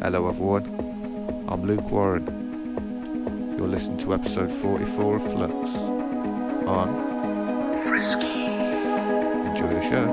Hello everyone, I'm Luke Warren. You're listening to episode 44 of Flux on Frisky. Enjoy the show.